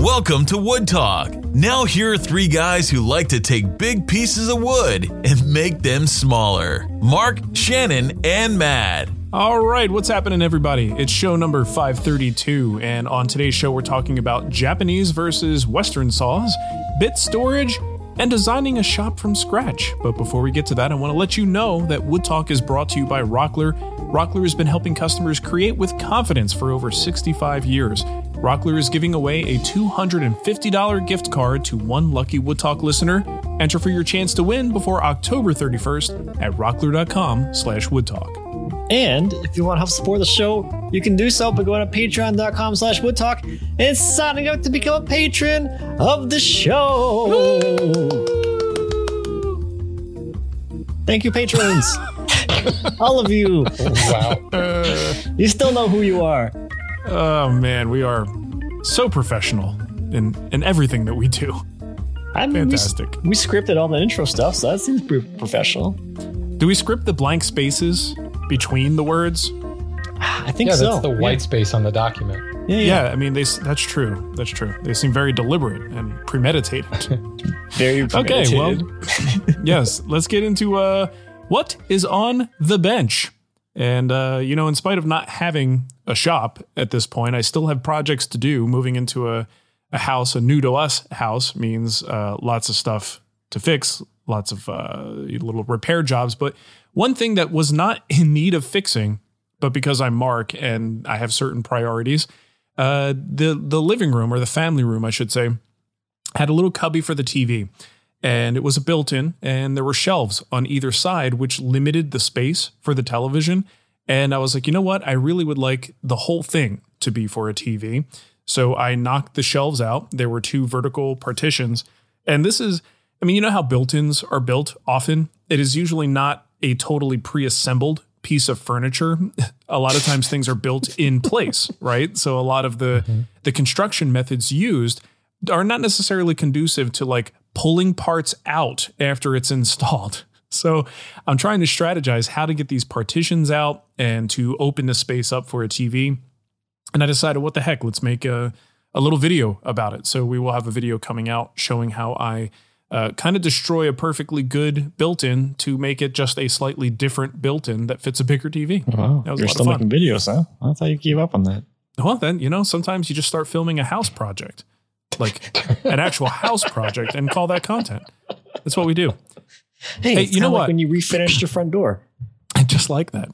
Welcome to Wood Talk. Now, here are three guys who like to take big pieces of wood and make them smaller Mark, Shannon, and Matt. All right, what's happening, everybody? It's show number 532, and on today's show, we're talking about Japanese versus Western saws, bit storage, and designing a shop from scratch. But before we get to that, I want to let you know that Wood Talk is brought to you by Rockler. Rockler has been helping customers create with confidence for over 65 years. Rockler is giving away a $250 gift card to one lucky Wood Talk listener. Enter for your chance to win before October 31st at rockler.com slash woodtalk. And if you want to help support the show, you can do so by going to patreon.com slash woodtalk and signing up to become a patron of the show. Thank you, patrons. All of you. Wow. You still know who you are. Oh man, we are so professional in, in everything that we do. I mean, we Fantastic. We, scripted all the intro stuff, so that seems pretty professional. Do we script the blank spaces between the words? I think Yeah, so. that's the white space on the document. Yeah, yeah. Yeah, I mean, they, that's true. That's true. They seem very deliberate and premeditated. Very premeditated. okay, well, yes, let's get into uh, what is on the bench. And, uh, you know, in spite of not having a shop at this point, I still have projects to do. Moving into a, a house, a new to us house, means uh, lots of stuff to fix, lots of uh, little repair jobs. But one thing that was not in need of fixing, but because I'm Mark and I have certain priorities, uh, the the living room or the family room, I should say, had a little cubby for the TV. And it was a built in, and there were shelves on either side, which limited the space for the television. And I was like, you know what? I really would like the whole thing to be for a TV. So I knocked the shelves out. There were two vertical partitions. And this is, I mean, you know how built ins are built often? It is usually not a totally pre assembled piece of furniture. A lot of times things are built in place, right? So a lot of the mm-hmm. the construction methods used are not necessarily conducive to like pulling parts out after it's installed. So I'm trying to strategize how to get these partitions out and to open the space up for a TV. And I decided, what the heck, let's make a, a little video about it. So we will have a video coming out showing how I uh, kind of destroy a perfectly good built-in to make it just a slightly different built-in that fits a bigger TV. Wow, That was a you're lot still of fun. making videos, huh? I thought you gave up on that. Well, then, you know, sometimes you just start filming a house project, like an actual house project, and call that content. That's what we do. Hey, Hey, it's you know like what? when you refinished your front door. I just like that.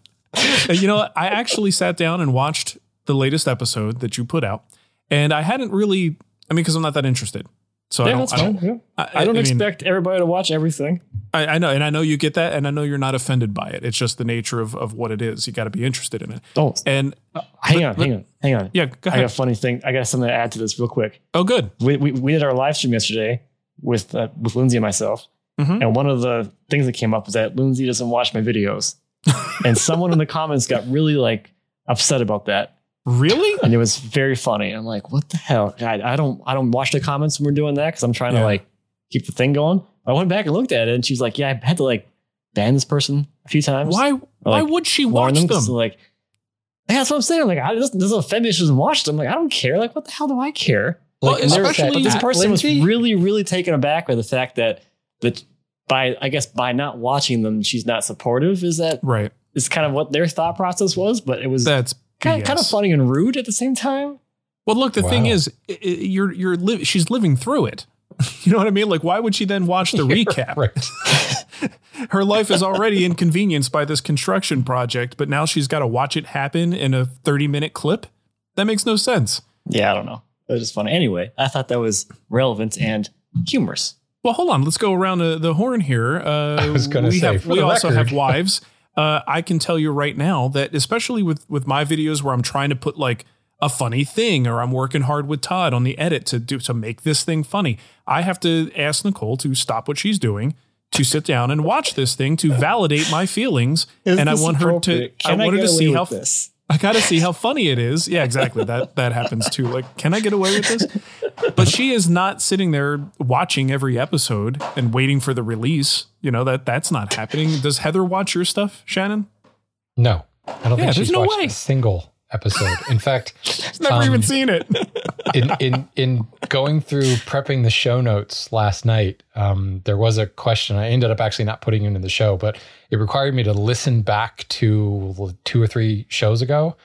You know. I actually sat down and watched the latest episode that you put out, and I hadn't really. I mean, because I'm not that interested. So I don't. that's I don't, fine. Yeah. I, I don't mean, expect everybody to watch everything. I, I know, and I know you get that, and I know you're not offended by it. It's just the nature of of what it is. You got to be interested in it. Oh, And hang but- on, hang on, hang on. yeah, go I got a funny thing. I got something to add to this real quick. Oh, good. We, we, we did our live stream yesterday with uh, with Lindsay and myself, Mhm. and one of the things that came up was that Lindsay doesn't watch my videos. and someone in the comments got really like upset about that. Really? And it was very funny. I'm like, what the hell? I, I don't I don't watch the comments when we're doing that because I'm trying Yeah. to like keep the thing going. I went back and looked at it and she's like, Yeah, I had to like ban this person a few times. Why? Why like, would she warn watch them? 'cause, like yeah, that's what I'm saying. I'm Like, I, this, this is a feminist doesn't watch them. Like, I don't care. Like, what the hell do I care? Well, Like, and there- especially but this at person was really, really taken aback by the fact that that by I guess by not watching them, she's not supportive. Is that right. is kind of what their thought process was? But it was That's kind, BS. kind of funny and rude at the same time. Well, look, the thing is, i- i- you're you're li- she's living through it. You know what I mean? Like, why would she then watch the recap? Right. Her life is already inconvenienced by this construction project, but now she's got to watch it happen in a 30 minute clip. That makes no sense. Yeah, I don't know. It was just funny. Anyway, I thought that was relevant and humorous. Well, hold on. Let's go around the, the horn here. Uh, I was gonna we say, have, for we the also record. have wives. Uh, I can tell you right now that, especially with with my videos where I'm trying to put like a funny thing, or I'm working hard with Todd on the edit to do to make this thing funny, I have to ask Nicole to stop what she's doing. To sit down and watch this thing to validate my feelings, and I want her to. I wanted to see how this. I got to see how funny it is. Yeah, exactly. That that happens too. Like, can I get away with this? But she is not sitting there watching every episode and waiting for the release. You know that that's not happening. Does Heather watch your stuff, Shannon? No, I don't Yeah, think there's she's no watched way. a single episode. In fact, She's never Um, even seen it. in in in going through prepping the show notes last night, um, there was a question. I ended up actually not putting it into the show, but it required me to listen back to two or three shows ago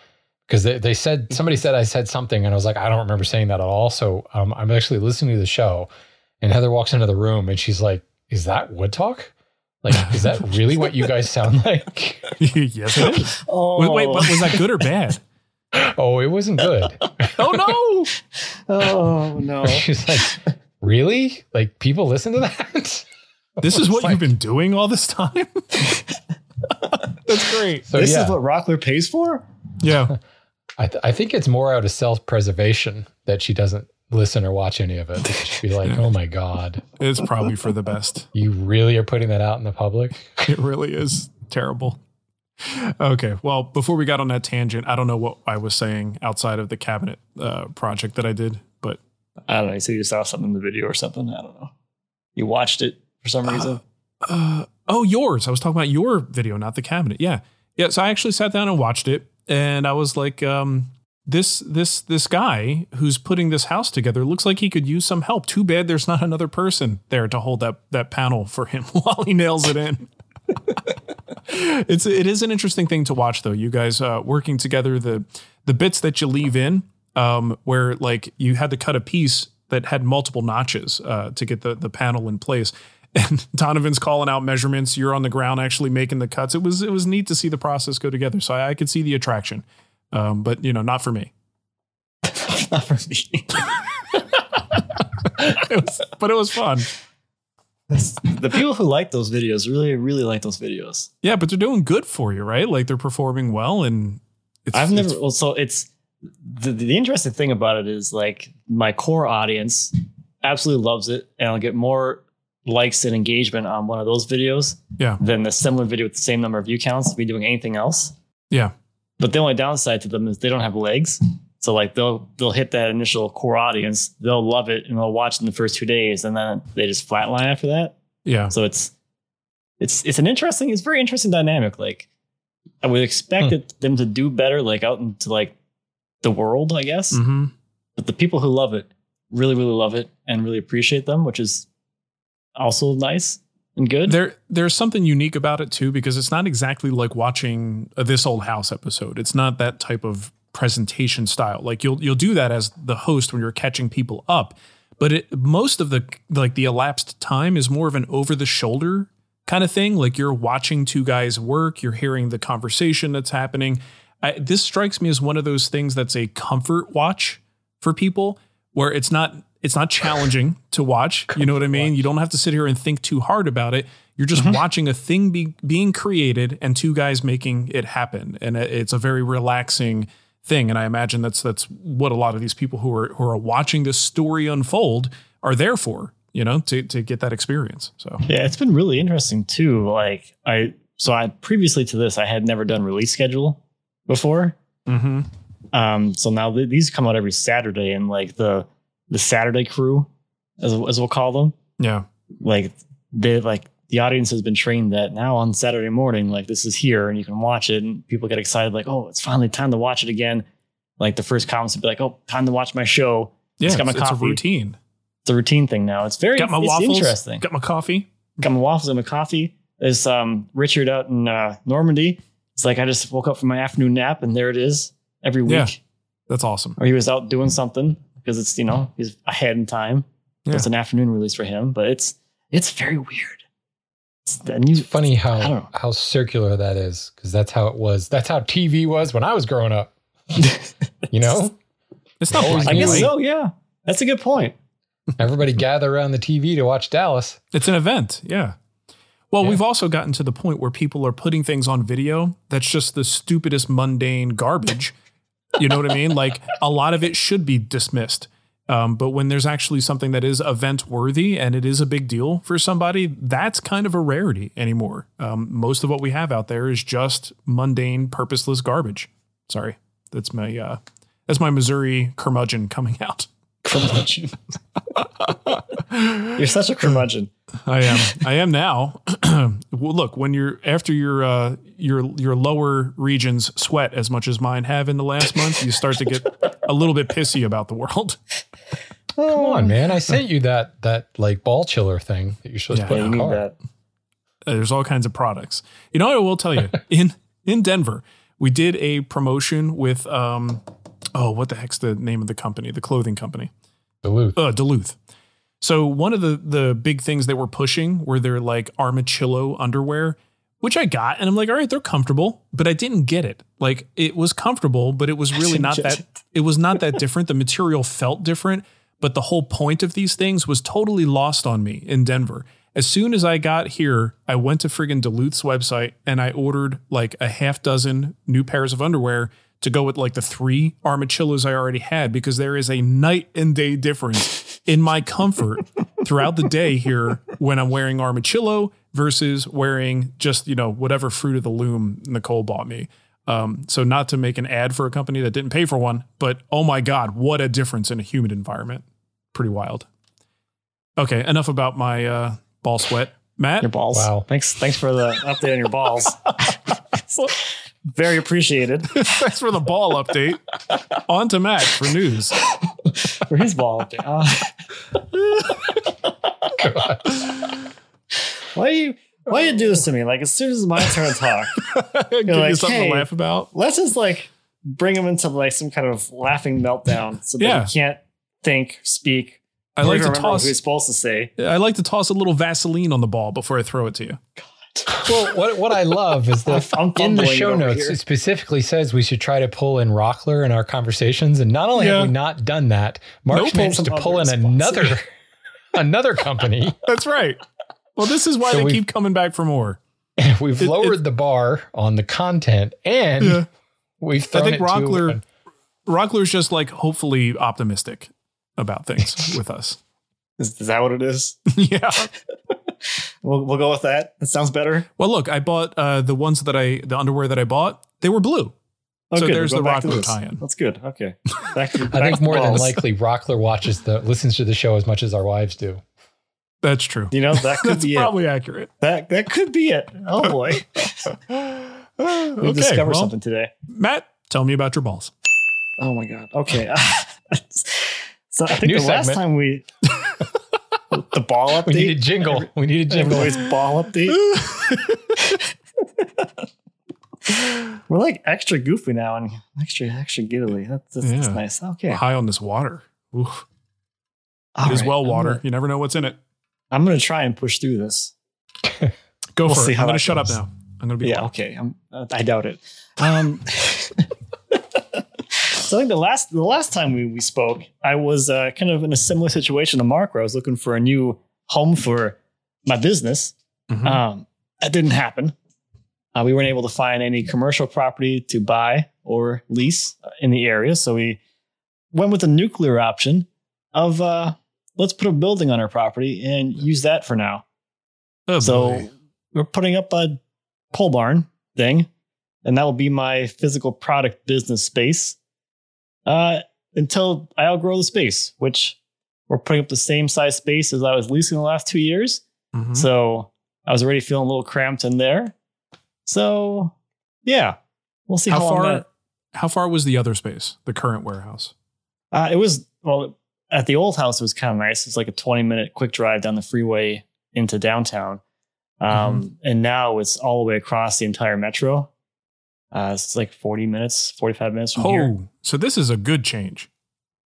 because they, they said somebody said I said something, and I was like, I don't remember saying that at all. So um, I'm actually listening to the show, and Heather walks into the room, and she's like, "Is that Wood Talk?" Like, is that really what you guys sound like? yes, it is. Oh, Wait, wait, but was that good or bad? Oh, it wasn't good. Oh no! oh no. She's like, really? Like people listen to that? This is what It's you've been doing all this time. That's great. So this yeah, is what Rockler pays for? Yeah, I, th- I think it's more out of self-preservation that she doesn't listen or watch any of it. Because She'd be like, oh my god, it's probably for the best. you really are putting that out in the public? It really is terrible. Okay, well, before we got on that tangent, I don't know what I was saying outside of the cabinet uh, project that I did, but I don't know. So you saw something in the video or something. I don't know. You watched it for some reason. uh, oh, yours. I was talking about your video, not the cabinet. Yeah, yeah. So I actually sat down and watched it, and I was like, um, this this this guy who's putting this house together looks like he could use some help. Too bad there's not another person there to hold that that panel for him while he nails it in. it's it is an interesting thing to watch though. You guys uh, working together the the bits that you leave in, um, where like you had to cut a piece that had multiple notches uh, to get the the panel in place. And Donovan's calling out measurements. You're on the ground actually making the cuts. It was it was neat to see the process go together. So I, I could see the attraction, um, but you know, not for me. Not for me. It was, but it was fun. The people who like those videos really, really like those videos. Yeah, but they're doing good for you, right? Like they're performing well, and it's, I've never. it's- Well, so it's the, the interesting thing about it is like my core audience absolutely loves it, and I'll get more likes and engagement on one of those videos Yeah. than the similar video with the same number of view counts me doing anything else. yeah, But the only downside to them is they don't have legs. So like they'll they'll hit that initial core audience, they'll love it, and they'll watch in the first two days, and then they just flatline after that. yeah, So it's it's it's an interesting, it's very interesting dynamic. Like I would expect Hmm. them to do better, like out into like the world, I guess. Mm-hmm. But the people who love it really, really love it and really appreciate them, which is also nice and good. There, there's something unique about it too, because it's not exactly like watching a This Old House episode. It's not that type of presentation style. Like you'll you'll do that as the host when you're catching people up, but it most of the like the elapsed time is more of an over the shoulder kind of thing. Like you're watching two guys work, you're hearing the conversation that's happening. I, this strikes me as one of those things that's a comfort watch for people where it's not it's not challenging to watch. You know what I mean? You don't have to sit here and think too hard about it. You're just mm-hmm. watching a thing be, being created and two guys making it happen, and it's a very relaxing thing. And I imagine that's that's what a lot of these people who are who are watching this story unfold are there for. You know, to to get that experience. So Yeah, it's been really interesting too. Like I so I previously to this, I had never done release schedule before. Mm-hmm. Um, so now th- these come out every Saturday, and like the the Saturday crew, as as we'll call them, Yeah. like they like the audience has been trained that now on Saturday morning, like this is here and you can watch it, and people get excited, like, oh, it's finally time to watch it again. Like the first comments would be like, oh, time to watch my show. Yeah. Got my it's, it's a routine. It's a routine thing now. It's very Got my waffles. interesting. Got my coffee. got my waffles and my coffee. There's um, Richard out in uh, Normandy. It's like I just woke up from my afternoon nap and there it is every week. Yeah. That's awesome. Or he was out doing something because it's you know he's ahead in time. Yeah. It's an afternoon release for him, but it's it's very weird. It's, and you, It's funny how how circular that is because that's how it was. That's how TV was when I was growing up. You know, It's not Always I guess white. so. Yeah, that's a good point. everybody gather around the TV to watch Dallas. It's an event. Yeah. Well, Yeah. we've also gotten to the point where people are putting things on video that's just the stupidest, mundane garbage. You know what I mean? Like a lot of it should be dismissed. Um, but when there's actually something that is event worthy and it is a big deal for somebody, that's kind of a rarity anymore. Um, most of what we have out there is just mundane, purposeless garbage. Sorry, that's my uh, that's my Missouri curmudgeon coming out. Curmudgeon. You're such a curmudgeon. I am. I am now. well, look, when you're after your uh, your your lower regions sweat as much as mine have in the last month, you start to get a little bit pissy about the world. Come on, man! I sent you that that like ball chiller thing that you're supposed Yeah. to put Yeah, in you the car. that. Uh, There's all kinds of products. You know, what I will tell you in in Denver, we did a promotion with um, oh, what the heck's the name of the company? The clothing company. Duluth. uh, Duluth. So one of the the big things they were pushing were their like Armachillo underwear, which I got, and I'm like, all right, they're comfortable, but I didn't get it. Like it was comfortable, but it was really didn't that. it. It was not that different. The material felt different, but the whole point of these things was totally lost on me in Denver. As soon as I got here, I went to friggin' Duluth's website and I ordered like a half dozen new pairs of underwear to go with like the three armachillos I already had because there is a night and day difference in my comfort throughout the day here when I'm wearing armachillo versus wearing just, you know, whatever fruit of the loom Nicole bought me. Um, so not to make an ad for a company that didn't pay for one, but oh my God, what a difference in a humid environment. Pretty wild. Okay, enough about my uh, ball sweat. Matt, Your balls. Wow. Thanks. Thanks for the update on your balls. Very appreciated thanks for the ball update. On to Matt for news. for his ball update. Uh, why you why you do this to me? Like as soon as it's my turn to talk, Give you like, something hey, to laugh about. let's just like bring him into like some kind of laughing meltdown so that Yeah. he can't think, speak. I like to toss. was supposed to say. I like to toss a little Vaseline on the ball before I throw it to you. Well, what what I love is that in the show notes here. it specifically says we should try to pull in Rockler in our conversations, and not only Yeah. have we not done that, Mark's Nope. managed to pull in other another another company. That's right. Well, this is why So they we've- keep coming back for more. We've It- lowered it- the bar on the content, and Yeah. we've I thrown think it to Rockler, Rockler's just like hopefully optimistic about things with us. Is, is that what it is? yeah. We'll, we'll go with that. That sounds better. Well, look, I bought uh, the ones that I, the underwear that I bought, they were blue. Oh, So good. there's the go back to Rockler this. tie-in. That's good. Okay. Back to, I think to more than likely Rockler watches the listens to the show as much as our wives do. That's true. You know, that could That's be probably accurate. That that could be it. Oh boy. We've okay, discovered well, something today. Matt, tell me about your balls. Oh my god. Okay. so I think New the last time we the ball update. We need a jingle. We need a jingle. Everybody's ball update. We're like extra goofy now and extra extra giddily. That's, that's, that's nice. Okay. High on this water. Oof. All it is right. well water. gonna- You never know what's in it. I'm gonna try and push through this. Go We'll for it. I'm gonna shut up now. I'm going to be yeah, quiet. okay. I'm, uh, I doubt it. Um, so I think the last the last time we, we spoke, I was uh, kind of in a similar situation to Mark, where I was looking for a new home for my business. Mhm. Um, that didn't happen. Uh, we weren't able to find any commercial property to buy or lease uh, in the area, so we went with the nuclear option of uh, let's put a building on our property and use that for now. Oh, so boy. we're putting up a pole barn thing, and that will be my physical product business space uh, until I outgrow the space, which we're putting up the same size space as I was leasing the last two years. Mhm. So I was already feeling a little cramped in there. So yeah, we'll see how, how far? that. How far was the other space, the current warehouse? Uh, it was well at the old house. It was kind of nice. It's like a twenty minute quick drive down the freeway into downtown, um, and now it's all the way across the entire metro. Uh, it's like forty minutes, forty five minutes from here. Oh, so this is a good change.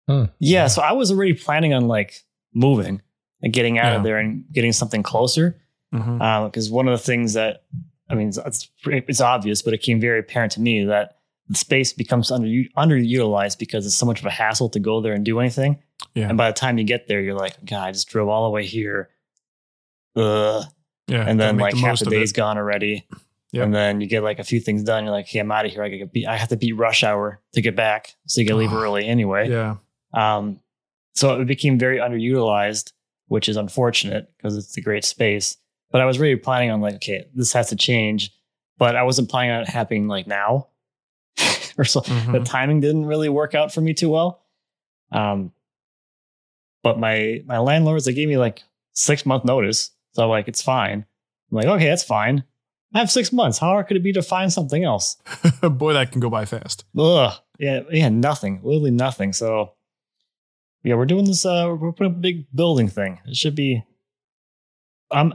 Hmm. Yeah, so I was already planning on like moving and getting out Yeah. of there and getting something closer. Mm-hmm. Uh, because one of the things that I mean, it's, it's it's obvious, but it became very apparent to me that the space becomes under underutilized because it's so much of a hassle to go there and do anything. Yeah. And by the time you get there, you're like, God, I just drove all the way here. Ugh. Yeah, and then like the half most the of it. day's gone already. Yep. And then you get like a few things done. You're like, hey, I'm out of here. I gotta beat, I have to beat rush hour to get back. So you gotta leave early anyway. Yeah, Um, so it became very underutilized, which is unfortunate because it's a great space. But I was really planning on like, okay, this has to change. But I wasn't planning on it happening like now. or so the Mhm. timing didn't really work out for me too well. Um, but my my landlords they gave me like six month notice, so I'm like it's fine. I'm like, okay, that's fine. I have six months. How hard could it be to find something else? boy, that can go by fast. Ugh. Yeah, yeah, nothing. Literally nothing. So yeah, we're doing this uh we're putting up a big building thing. It should be um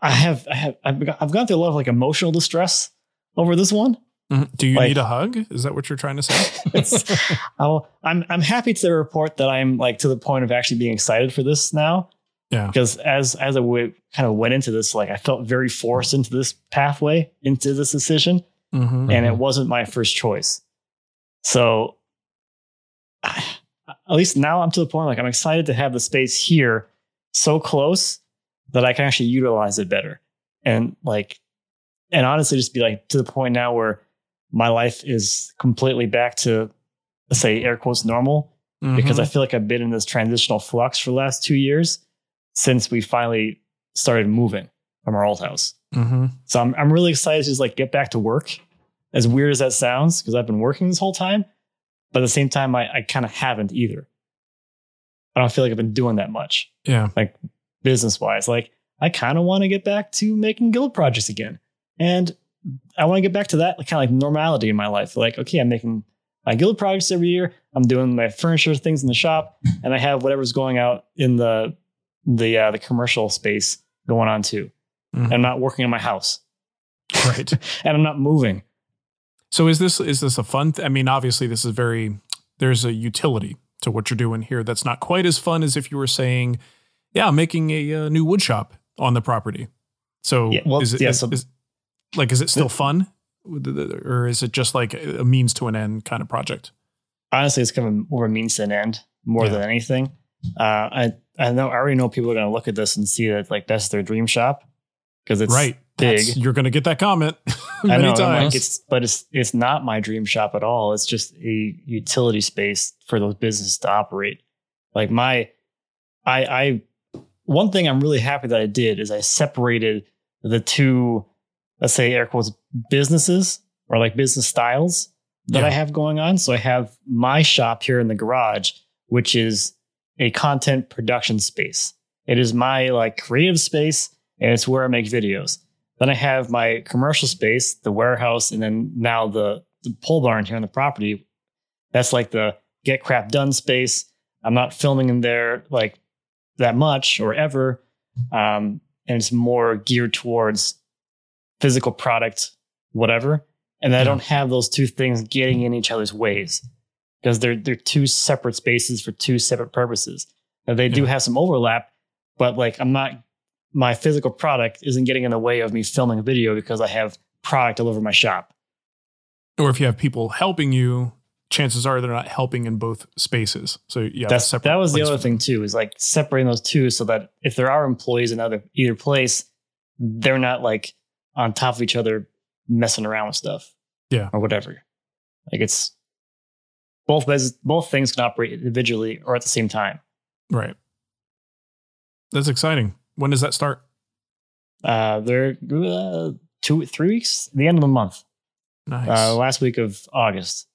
I have I have I've, got, I've gone through a lot of like emotional distress over this one. Mhm. Do you Like- need a hug? Is that what you're trying to say? I'll, I'm I'm happy to report that I'm like to the point of actually being excited for this now. Yeah. Because as as I w- kind of went into this, like I felt very forced into this pathway, into this decision, Mhm. and it wasn't my first choice. So, at least now I'm to the point like I'm excited to have the space here so close that I can actually utilize it better, and like, and honestly, just be like to the point now where my life is completely back to, let's say, air quotes normal because I Mhm. feel like I've been in this transitional flux for the last two years since we finally started moving from our old house. Mhm. So I'm I'm really excited to just like get back to work. As weird as that sounds, because I've been working this whole time, but at the same time, I, I kind of haven't either. I don't feel like I've been doing that much yeah, Like business wise. Like I kind of want to get back to making guild projects again, and I want to get back to that kind of like normality in my life. Like okay, I'm making my guild projects every year. I'm doing my furniture things in the shop, and I have whatever's going out in the the uh, the commercial space going on too. Mhm. I'm not working in my house, right. and I'm not moving. So is this is this a fun? Th- I mean, obviously, this is very. There's a utility to what you're doing here. That's not quite as fun as if you were saying, "Yeah, I'm making a, uh new wood shop on the property." So Yeah, well, is it yeah, is- so- is- like is it still fun, or is it just like a means to an end kind of project? honestly, it's kind of more a means to an end more Yeah. than anything. Uh, I I know I already know people are going to look at this and see that like that's their dream shop because it's right. big. That's- you're going to get that comment I many know, I'm like, times. it's but it's it's not my dream shop at all. It's just a utility space for those businesses to operate. Like my, I I one thing I'm really happy that I did is I separated the two, let's say air quotes businesses or like business styles that Yeah. I have going on. So I have my shop here in the garage, which is a content production space. It is my like creative space and it's where I make videos. Then I have my commercial space, the warehouse, and then now the, the pole barn here on the property. That's like the get crap done space. I'm not filming in there like that much or ever. Um, and it's more geared towards physical product, whatever. And I don't have those two things getting in each other's ways because they're they're two separate spaces for two separate purposes. Now they do have some overlap, but like I'm not my physical product isn't getting in the way of me filming a video because I have product all over my shop. or if you have people helping you, chances are they're not helping in both spaces. So yeah, That's separate that was the other thing too, is like separating those two so that if there are employees in other either place, they're not like on top of each other messing around with stuff. Yeah. Or whatever. Like it's both both things can operate individually or at the same time. Right. That's exciting. When does that start? Uh, they're uh, two, three weeks, the end of the month, Nice. uh, last week of August.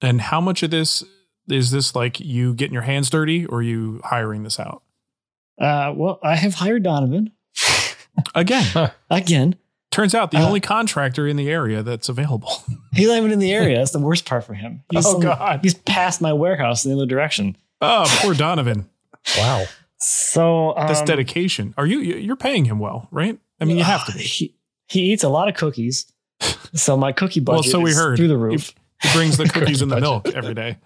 and how much of this is this like you getting your hands dirty or you hiring this out? Uh, well, I have hired Donovan Again, again. Turns out the Uh, only contractor in the area that's available. He's not even in the area. That's the worst part for him. He's Oh, some- God. He's past my warehouse in the other direction. Oh, poor Donovan. Wow. So um, That's dedication. Are you you- you're paying him well, right? I mean, you have to be. He, he eats a lot of cookies, so my cookie Well, budget so we is heard through the roof. He, he brings the cookies and the Budget. milk every day.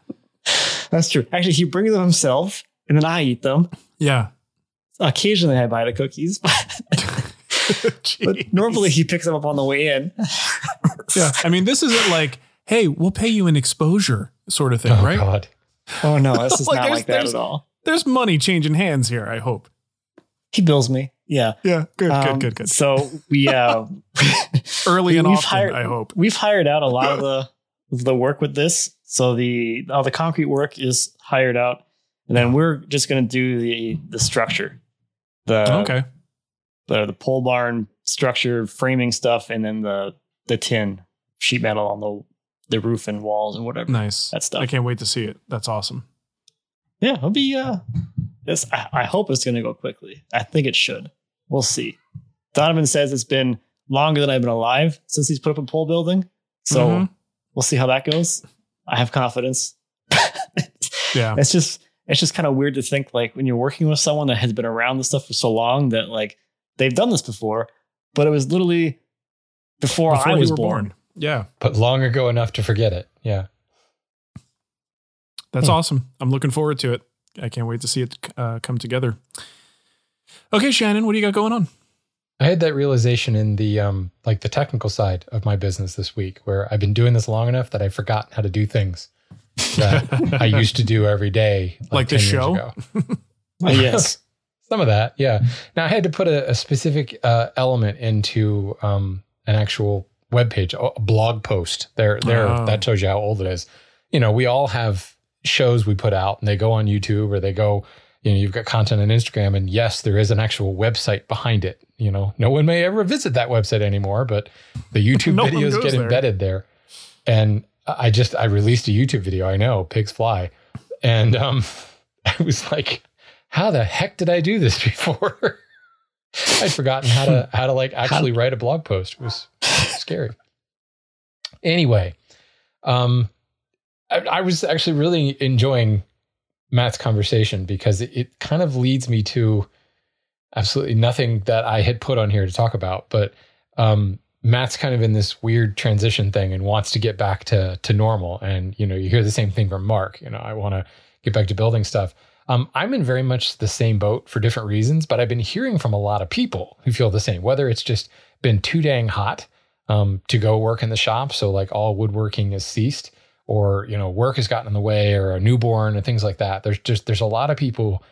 That's true. Actually, he brings them himself, and then I eat them. Yeah. Occasionally, I buy the cookies, but Jeez. normally he picks them up on the way in. yeah. I mean, this isn't like, hey, we'll pay you an exposure sort of thing, Oh right? God. Oh no, this is Like, not there's- like that at all. There's money changing hands here. I hope. He bills me. Yeah. Yeah. Good. Um, good. Good. Good. So we uh Early and we've often. hired- I hope. we've hired out a lot of the the work with this. So the all the concrete work is hired out, and then we're just going to do the the structure, the okay. The the pole barn structure, framing stuff, and then the the tin sheet metal on the the roof and walls and whatever Nice. that stuff. I can't wait to see it. That's awesome. Yeah, it'll be. Uh, this I, I hope it's going to go quickly. I think it should. We'll see. Donovan says it's been longer than I've been alive since he's put up a pole building. So Mhm. we'll see how that goes. I have confidence. Yeah. it's just it's just kind of weird to think like when you're working with someone that has been around this stuff for so long that like they've done this before, but it was literally before, Before I was born. born. Yeah. But long ago enough to forget it. Yeah. That's Hmm. awesome. I'm looking forward to it. I can't wait to see it uh, come together. Okay, Shannon, what do you got going on? I had that realization in the um like the technical side of my business this week where I've been doing this long enough that I've forgotten how to do things that I used to do every day. Like the 10 show? ago. Yes. Some of that, yeah. Now I had to put a, a specific uh, element into um, an actual web page, a blog post. There, there. Oh. That tells you how old it is. You know, we all have shows we put out, and they go on YouTube or they go. You know, you've got content on Instagram, and yes, there is an actual website behind it. You know, no one may ever visit that website anymore, but the YouTube No videos get there. embedded there. And I just I released a YouTube video. I know pigs fly, and um, I was like, how the heck did I do this before? I'd forgotten how to how to like actually write a blog post. It was scary. Anyway, um, I, I was actually really enjoying Matt's conversation because it, it kind of leads me to absolutely nothing that I had put on here to talk about. But um, Matt's kind of in this weird transition thing and wants to get back to to normal. And you know, you hear the same thing from Mark. You know, I want to get back to building stuff. Um, I'm in very much the same boat for different reasons, but I've been hearing from a lot of people who feel the same. Whether it's just been too dang hot um, to go work in the shop, so like all woodworking has ceased, or you know, work has gotten in the way, or a newborn and things like that. There's just there's a lot of people.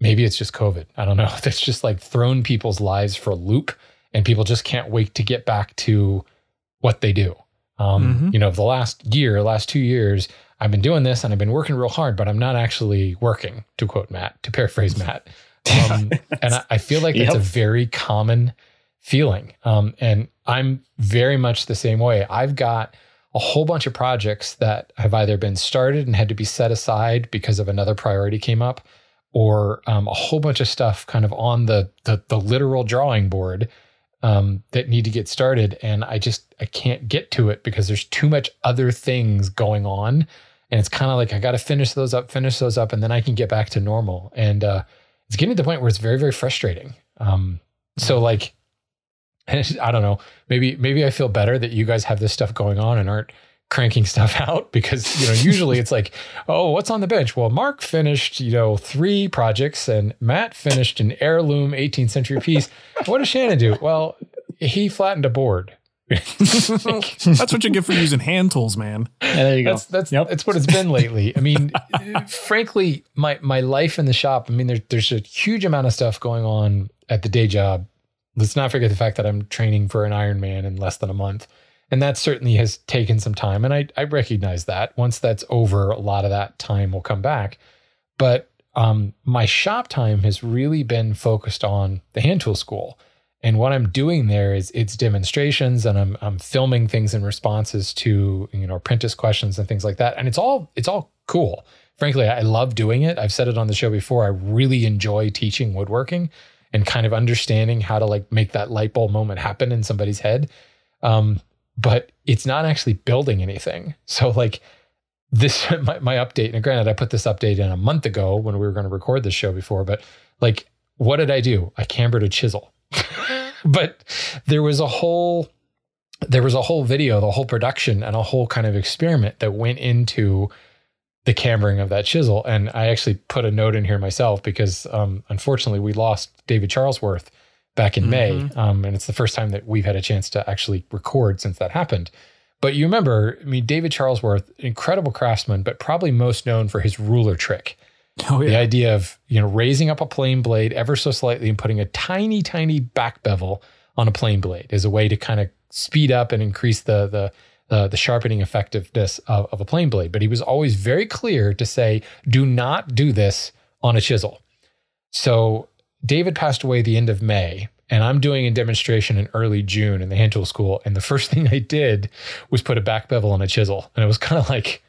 Maybe it's just COVID. I don't know. That's just like thrown people's lives for a loop, and people just can't wait to get back to what they do. Um, Mhm. You know, the last year, last two years, I've been doing this and I've been working real hard, but I'm not actually working, to quote Matt, to paraphrase Matt. Um, and I, I feel like that's a very common feeling. Um, and I'm very much the same way. I've got a whole bunch of projects that have either been started and had to be set aside because of another priority came up, or um, a whole bunch of stuff kind of on the the, the literal drawing board um, that need to get started, and I just I can't get to it because there's too much other things going on, and it's kind of like I got to finish those up, finish those up, and then I can get back to normal. And uh, it's getting to the point where it's very very frustrating. Um, so like, I don't know, maybe maybe I feel better that you guys have this stuff going on and aren't cranking stuff out because you know usually it's like oh what's on the bench? Well mark finished you know three projects and matt finished an heirloom 18th century piece. What does shannon do? Well he flattened a board That's what you get for using hand tools, man. Yeah, there you go. that's that's Yep. that's what it's been lately. I mean, frankly, my my life in the shop. I mean, there's there's a huge amount of stuff going on at the day job. Let's not forget the fact that I'm training for an Ironman in less than a month, and that certainly has taken some time. And I I recognize that. Once that's over, a lot of that time will come back. But um, my shop time has really been focused on the hand tool school. And what I'm doing there is it's demonstrations and I'm I'm filming things in responses to, you know, apprentice questions and things like that. And it's all it's all cool. Frankly, I love doing it. I've said it on the show before. I really enjoy teaching woodworking and kind of understanding how to like make that light bulb moment happen in somebody's head. Um, but it's not actually building anything. So like this my, my update, and granted, I put this update in a month ago when we were going to record this show before, but like, what did I do? I cambered a chisel. but there was a whole there was a whole video, the whole production, and a whole kind of experiment that went into the cambering of that chisel. And I actually put a note in here myself because um, unfortunately we lost David Charlesworth back in mm-hmm. May. Um, and it's the first time that we've had a chance to actually record since that happened. But you remember, I mean, David Charlesworth, incredible craftsman, but probably most known for his ruler trick. Oh, yeah. The idea of, you know, raising up a plane blade ever so slightly and putting a tiny, tiny back bevel on a plane blade is a way to kind of speed up and increase the the uh, the sharpening effectiveness of, of a plane blade. But he was always very clear to say, do not do this on a chisel. So David passed away the end of May, and I'm doing a demonstration in early June in the hand tool school. And the first thing I did was put a back bevel on a chisel. And it was kind of like,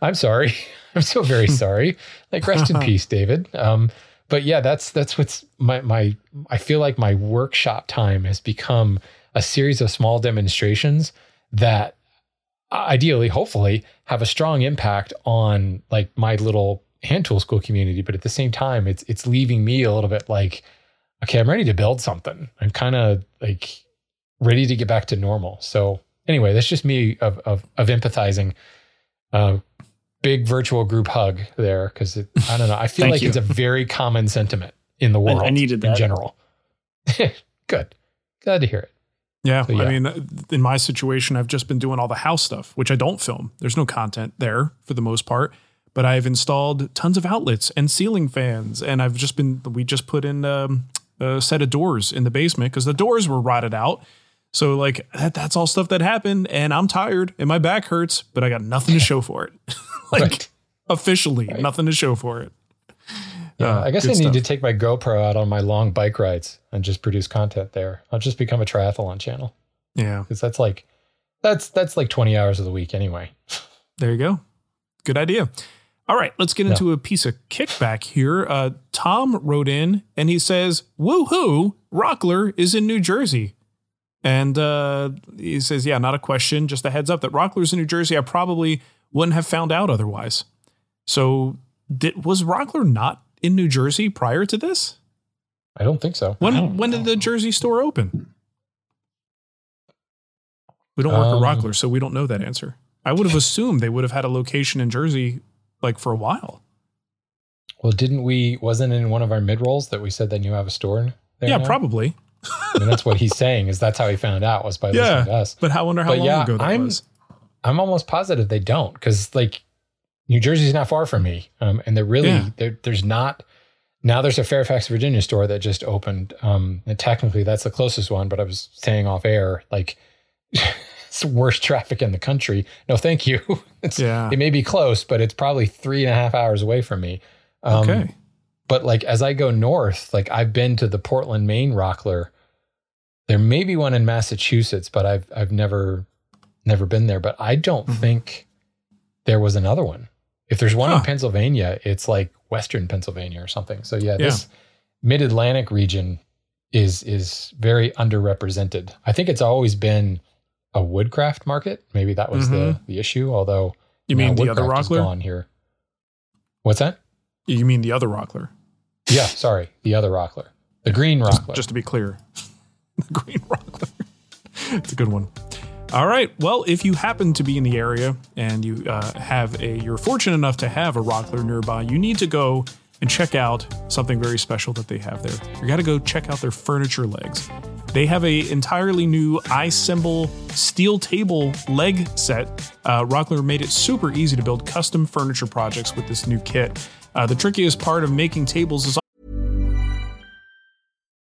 I'm sorry. I'm so very sorry. Like rest in peace, David. Um, but yeah, that's that's what's my my I feel like my workshop time has become a series of small demonstrations that ideally, hopefully, have a strong impact on like my little hand tool school community. But at the same time, it's it's leaving me a little bit like, okay, I'm ready to build something. I'm kind of like ready to get back to normal. So anyway, that's just me of of, of empathizing. Uh, big virtual group hug there because I don't know. I feel like you. it's a very common sentiment in the world. I, I needed that in general. Good, glad to hear it. Yeah, so, yeah, I mean, in my situation, I've just been doing all the house stuff, which I don't film. There's no content there for the most part, but I've installed tons of outlets and ceiling fans, and I've just been. We just put in um, a set of doors in the basement because the doors were rotted out. So like that, that's all stuff that happened, and I'm tired and my back hurts, but I got nothing to show for it. like right. officially, right. nothing to show for it. Yeah, uh, I guess I need stuff. to take my GoPro out on my long bike rides and just produce content there. I'll just become a triathlon channel. Yeah, because that's like that's that's like twenty hours of the week anyway. there you go. Good idea. All right, let's get into no. a piece of kickback here. Uh, Tom wrote in and he says, "Woohoo! Rockler is in New Jersey." And uh, he says, "Yeah, not a question, just a heads up that Rockler's in New Jersey. I probably wouldn't have found out otherwise." So, did, was Rockler not in New Jersey prior to this? I don't think so. When when did the Jersey store open? We don't work um, at Rockler, so we don't know that answer. I would have assumed they would have had a location in Jersey like for a while. Well, didn't we? Wasn't in one of our mid rolls that we said that you have a store there? Yeah, now? probably. And that's what he's saying is that's how he found out was by yeah, listening to us. But I wonder how but long yeah, ago that I'm, was. I'm almost positive they don't because like New Jersey's not far from me, um, and they're really yeah. there's not now. There's a Fairfax, Virginia store that just opened, um, and technically that's the closest one. But I was saying off air, like it's worst traffic in the country. No, thank you. It's, yeah, it may be close, but it's probably three and a half hours away from me. Um, okay. But like as I go north, like I've been to the Portland, Maine Rockler. There may be one in Massachusetts, but I've I've never never been there. But I don't mm-hmm. think there was another one. If there's one huh. in Pennsylvania, it's like Western Pennsylvania or something. So yeah, yeah. this Mid Atlantic region is is very underrepresented. I think it's always been a woodcraft market. Maybe that was mm-hmm. the the issue. Although you mean the other Rockler gone here? What's that? You mean the other Rockler? Yeah, sorry, the other Rockler, the green Rockler. Just, just to be clear, the green Rockler. it's a good one. All right. Well, if you happen to be in the area and you uh, have a, you're fortunate enough to have a Rockler nearby, you need to go and check out something very special that they have there. You got to go check out their furniture legs. They have a entirely new iCymbal steel table leg set. Uh, Rockler made it super easy to build custom furniture projects with this new kit. Uh, the trickiest part of making tables is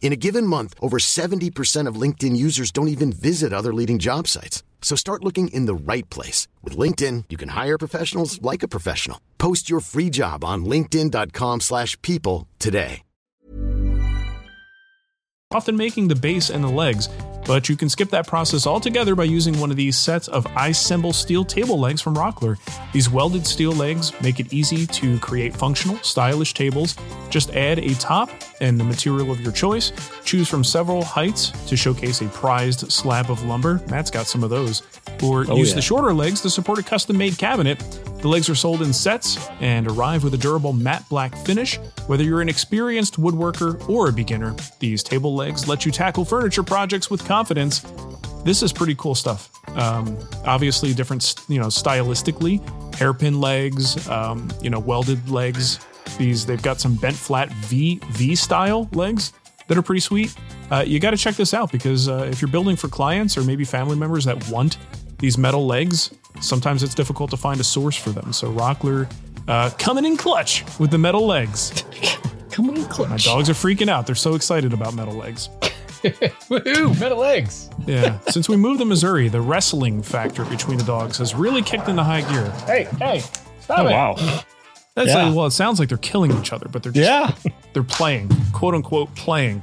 In a given month, over 70% of LinkedIn users don't even visit other leading job sites. So start looking in the right place. With LinkedIn, you can hire professionals like a professional. Post your free job on linkedin.com slash people today. often making the base and the legs, but you can skip that process altogether by using one of these sets of iCymbal steel table legs from Rockler. These welded steel legs make it easy to create functional, stylish tables. Just add a top and the material of your choice. Choose from several heights to showcase a prized slab of lumber. Matt's got some of those. Or Oh, use yeah. the shorter legs to support a custom made cabinet. The legs are sold in sets and arrive with a durable matte black finish. Whether you're an experienced woodworker or a beginner, these table legs let you tackle furniture projects with confidence. This is pretty cool stuff. Um, obviously, different, you know, stylistically, hairpin legs, um, you know, welded legs. These they've got some bent flat V V style legs that are pretty sweet. Uh, you got to check this out because uh, if you're building for clients or maybe family members that want these metal legs, sometimes it's difficult to find a source for them. So Rockler uh, coming in clutch with the metal legs. Coming in clutch. My dogs are freaking out. They're so excited about metal legs. Woohoo! Metal legs. Yeah. Since we moved to Missouri, the wrestling factor between the dogs has really kicked into high gear. Hey, hey, stop Oh, it. wow. That's Yeah. like, well, it sounds like they're killing each other, but they're just, Yeah. they're playing, quote unquote, playing.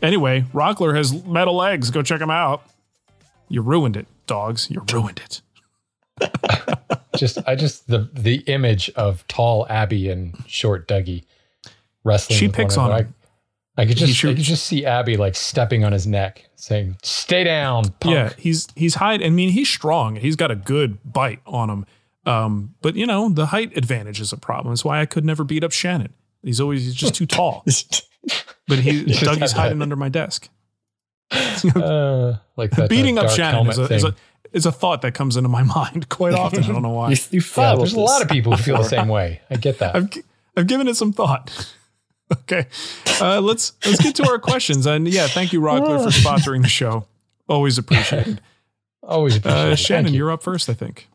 Anyway, Rockler has metal legs. Go check them out. You ruined it, dogs. You ruined it. just I just the the image of tall Abby and short Dougie wrestling. She picks one on him. I, I could just sure- I could just see Abby like stepping on his neck, saying, "Stay down, punk." Yeah, he's he's high. I mean, he's strong. He's got a good bite on him. Um, but you know, the height advantage is a problem. That's why I could never beat up Shannon. He's always he's just too tall. But he Just Dougie's hiding under my desk. Uh, like that, Beating up Shannon is a, is a is a thought that comes into my mind quite often. I don't know why. You, you yeah, thought there's a lot of people who feel the same way. I get that. I've I've given it some thought. okay, uh, let's let's get to our questions. And yeah, thank you, Rockler, for sponsoring the show. Always appreciated. Always appreciated. Uh, Shannon, you. you're up first, I think.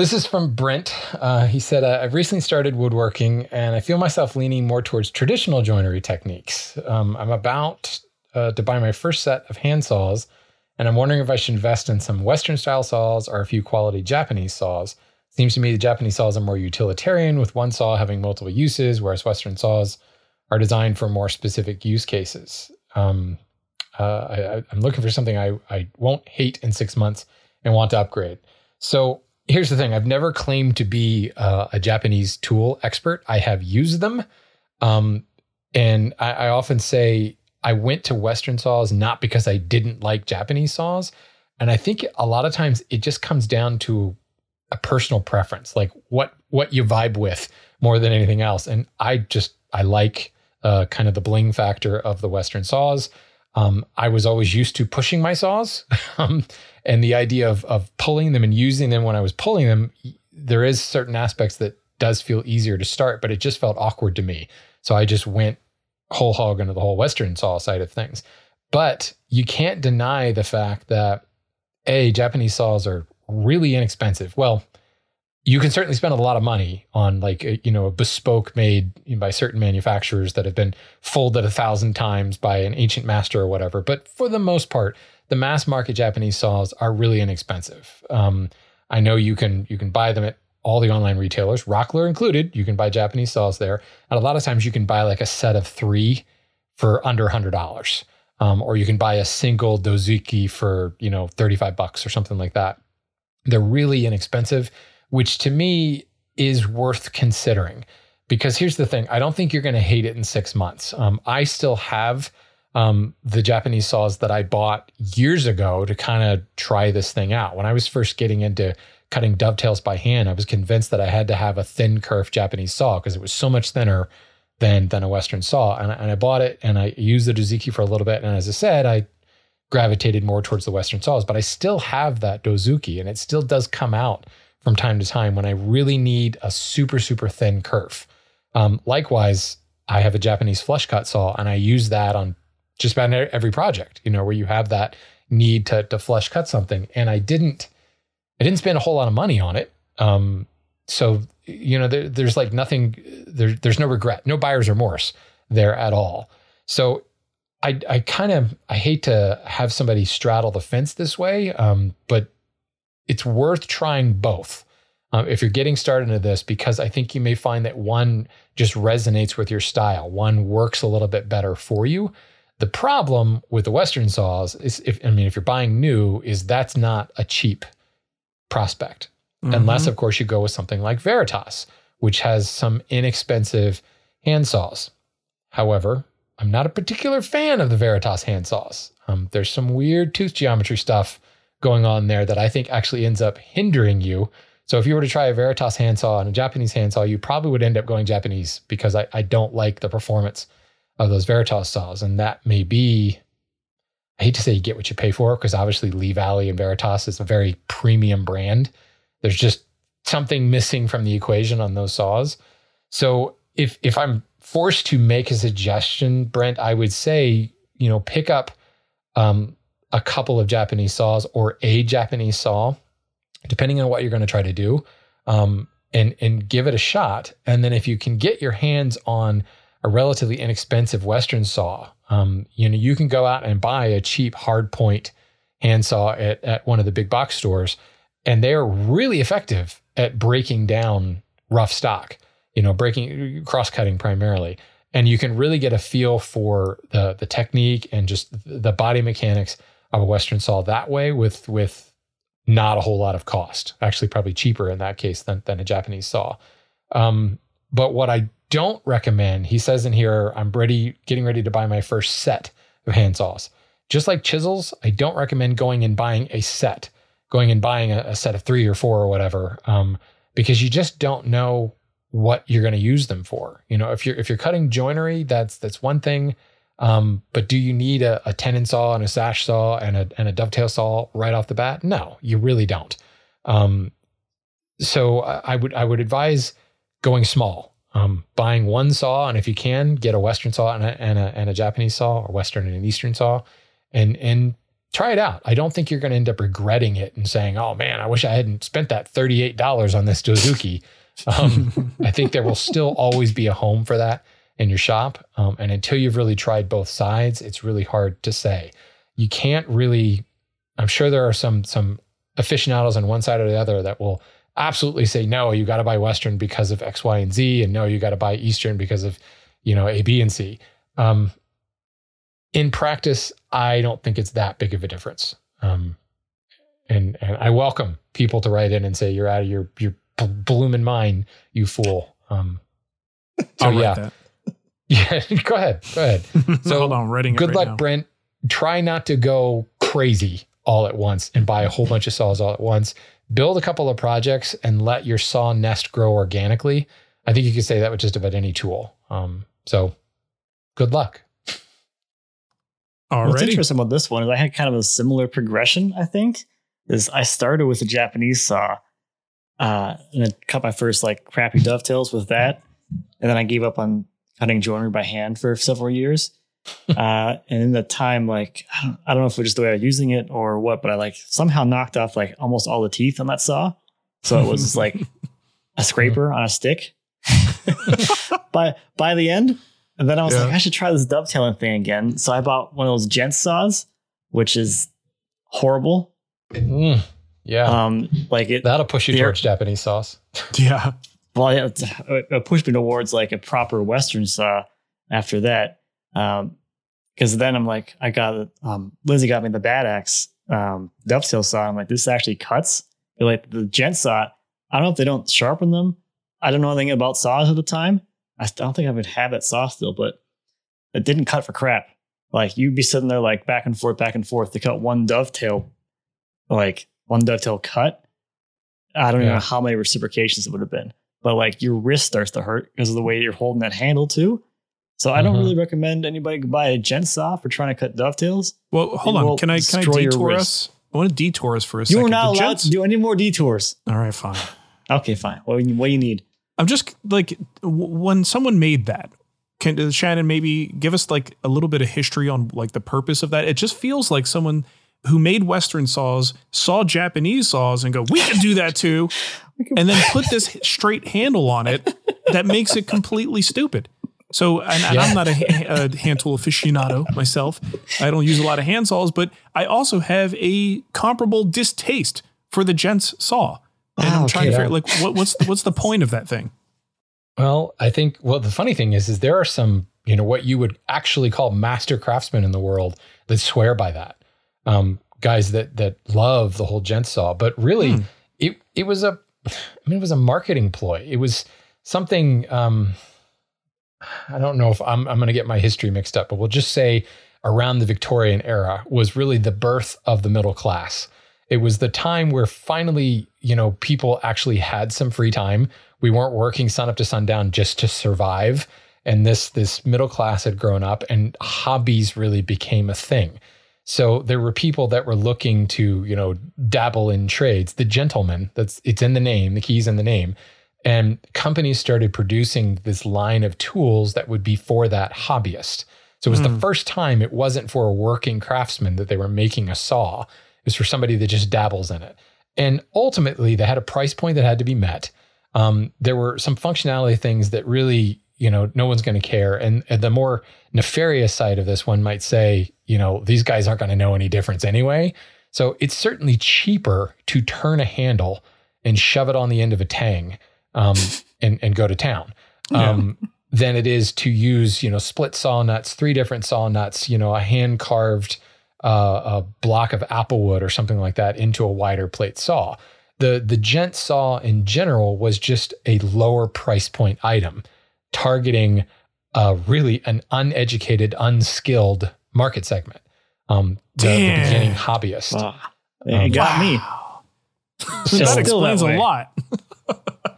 This is from Brent. Uh, he said, I've recently started woodworking and I feel myself leaning more towards traditional joinery techniques. Um, I'm about uh, to buy my first set of hand saws, and I'm wondering if I should invest in some Western style saws or a few quality Japanese saws. Seems to me the Japanese saws are more utilitarian, with one saw having multiple uses, whereas Western saws are designed for more specific use cases. Um, uh, I, I'm looking for something I, I won't hate in six months and want to upgrade. So here's the thing I've never claimed to be uh, a Japanese tool expert. I have used them. Um, and I, I often say I went to Western saws not because I didn't like Japanese saws. And I think a lot of times it just comes down to a personal preference, like what what you vibe with more than anything else. And I just I like uh, kind of the bling factor of the Western saws. Um, I was always used to pushing my saws, um, and the idea of of pulling them and using them when I was pulling them, there is certain aspects that does feel easier to start, but it just felt awkward to me. So I just went whole hog into the whole Western saw side of things. But you can't deny the fact that a Japanese saws are really inexpensive. Well, you can certainly spend a lot of money on like a, you know a bespoke made by certain manufacturers that have been folded a thousand times by an ancient master or whatever. But for the most part, the mass market Japanese saws are really inexpensive. Um, I know you can you can buy them at all the online retailers, Rockler included. You can buy Japanese saws there, and a lot of times you can buy like a set of three for under hundred dollars, um, or you can buy a single dozuki for you know thirty five bucks or something like that. They're really inexpensive, which to me is worth considering because here's the thing: I don't think you're going to hate it in six months. Um, I still have um, the Japanese saws that I bought years ago to kind of try this thing out. When I was first getting into cutting dovetails by hand, I was convinced that I had to have a thin kerf Japanese saw because it was so much thinner than than a Western saw. And, and I bought it and I used the Dozuki for a little bit. And as I said, I gravitated more towards the Western saws, but I still have that Dozuki and it still does come out from time to time when I really need a super, super thin kerf. Um, likewise, I have a Japanese flush cut saw and I use that on just about every project, you know, where you have that need to, to flush cut something. And I didn't, I didn't spend a whole lot of money on it. Um, so, you know, there, there's like nothing, there, there's no regret, no buyer's remorse there at all. So I, I kind of I hate to have somebody straddle the fence this way, um, but it's worth trying both um, if you're getting started into this because I think you may find that one just resonates with your style, one works a little bit better for you. The problem with the Western saws is, if I mean, if you're buying new, is that's not a cheap prospect, mm-hmm. unless of course you go with something like Veritas, which has some inexpensive hand saws. However, I'm not a particular fan of the Veritas handsaws. Um, there's some weird tooth geometry stuff going on there that I think actually ends up hindering you. So if you were to try a Veritas handsaw and a Japanese handsaw, you probably would end up going Japanese because I, I don't like the performance of those Veritas saws. And that may be, I hate to say you get what you pay for, because obviously Lee Valley and Veritas is a very premium brand. There's just something missing from the equation on those saws. So if if I'm forced to make a suggestion, Brent, I would say, you know, pick up um, a couple of Japanese saws or a Japanese saw, depending on what you're going to try to do, um, and and give it a shot. And then if you can get your hands on a relatively inexpensive Western saw, um, you know, you can go out and buy a cheap hard point handsaw at, at one of the big box stores, and they're really effective at breaking down rough stock you know, breaking cross cutting primarily. And you can really get a feel for the the technique and just the body mechanics a Western saw that way with with not a whole lot of cost. Actually, probably cheaper in that case than than a Japanese saw. Um, but what I don't recommend, he says in here, I'm ready, getting ready to buy my first set of hand saws. Just like chisels, I don't recommend going and buying a set, going and buying a, a set of three or four or whatever, um, because you just don't know what you're going to use them for. You know, if you're if you're cutting joinery, that's that's one thing. Um, but do you need a, a tenon saw and a sash saw and a and a dovetail saw right off the bat? No, you really don't. Um, so I, I, would I would advise going small, um, buying one saw, and if you can, get a Western saw and a, and a and a Japanese saw, or Western and an Eastern saw, and and try it out. I don't think you're going to end up regretting it and saying, "Oh man, I wish I hadn't spent that thirty eight dollars on this Dozuki." Um, I think there will still always be a home for that in your shop. Um, and until you've really tried both sides, it's really hard to say. You can't really, I'm sure there are some, some aficionados on one side or the other that will absolutely say, no, you got to buy Western because of X, Y, and Z. And no, you got to buy Eastern because of, you know, A, B, and C. Um, in practice, I don't think it's that big of a difference. Um, and, and I welcome people to write in and say, you're out of your, your blooming mind, you fool. Um, so yeah, yeah. go ahead, go ahead. So hold on, writing. Good right luck, now. Brent. Try not to go crazy all at once and buy a whole bunch of saws all at once. Build a couple of projects and let your saw nest grow organically. I think you could say that with just about any tool. Um, so good luck. What's interesting about this one is I had kind of a similar progression, I think. Is I started with a Japanese saw uh, and I cut my first like crappy dovetails with that. And then I gave up on cutting joinery by hand for several years. Uh, and in the time, like, I don't, I don't know if it was just the way I was using it or what, but I like somehow knocked off like almost all the teeth on that saw. So it was like a scraper on a stick by, by the end. And then I was yeah. like, I should try this dovetailing thing again. So I bought one of those gent saws, which is horrible. Mm. Yeah. Um, like it that'll push you towards Japanese sauce. Yeah. Well, it pushed me towards like a proper Western saw after that. Um, because then I'm like, I got um, Lizzie got me the Bad Axe um, dovetail saw. I'm like, this actually cuts. But like the gent saw, I don't know if they don't sharpen them. I don't know anything about saws at the time, I don't think I would have that saw still, but it didn't cut for crap. Like you'd be sitting there like back and forth, back and forth to cut one dovetail, like one dovetail cut. I don't even Yeah. know how many reciprocations it would have been, but like your wrist starts to hurt because of the way you're holding that handle too. So I don't Mhm. really recommend anybody buy a gent saw for trying to cut dovetails. Well, hold on. Can I can I detour us? I want to detour us for a You second. are not The allowed to do any more detours. All right, fine. Okay, fine. What do you, what do you need? I'm just like w- when someone made that. Can does Shannon maybe give us like a little bit of history on like the purpose of that? It just feels like someone who made Western saws saw Japanese saws and go, "We can do that too," and then put this straight handle on it that makes it completely stupid. So, and, and I'm not a, a hand tool aficionado myself. I don't use a lot of hand saws, but I also have a comparable distaste for the gents saw. And I'm Wow, trying to okay. figure like what, what's the, what's the point of that thing? Well, I think well the funny thing is is there are some, you know, what you would actually call master craftsmen in the world that swear by that. Um, guys that that love the whole gent saw, but really Hmm. it it was a I mean it was a marketing ploy. It was something um I don't know if I'm I'm going to get my history mixed up, but we'll just say around the Victorian era was really the birth of the middle class. It was the time where finally, you know, people actually had some free time. We weren't working sun up to sundown just to survive. And this this middle class had grown up and hobbies really became a thing. So there were people that were looking to, you know, dabble in trades. The gentleman, that's it's in the name, the keys in the name. And companies started producing this line of tools that would be for that hobbyist. So it was the first time it wasn't for a working craftsman that they were making a saw. It was for somebody that just dabbles in it. And ultimately, they had a price point that had to be met. Um, there were some functionality things that really, you know, no one's going to care. And, and the more nefarious side of this, one might say, you know, these guys aren't going to know any difference anyway. So it's certainly cheaper to turn a handle and shove it on the end of a tang um, and, and go to town um, than it is to use, you know, split saw nuts, three different saw nuts, you know, a hand carved uh, a block of apple wood or something like that into a wider plate saw. The the gent saw in general was just a lower price point item, targeting uh, really an uneducated, unskilled market segment. Um, the, the beginning hobbyist. Ah, it got me. So- that explains that a lot.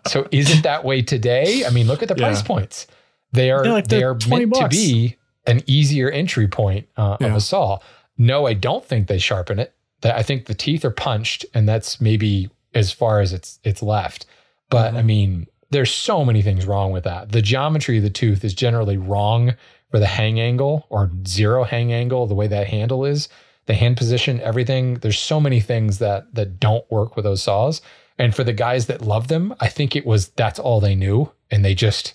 So is it that way today? I mean, look at the price points. They are like they they're are 20 meant to be an easier entry point uh, of a saw. No, I don't think they sharpen it. That I think the teeth are punched, and that's maybe as far as it's it's left. But Mm-hmm. I mean, there's so many things wrong with that. The geometry of the tooth is generally wrong for the hang angle or zero hang angle, the way that handle is, the hand position, everything. There's so many things that that don't work with those saws. And for the guys that love them, I think it was that's all they knew, and they just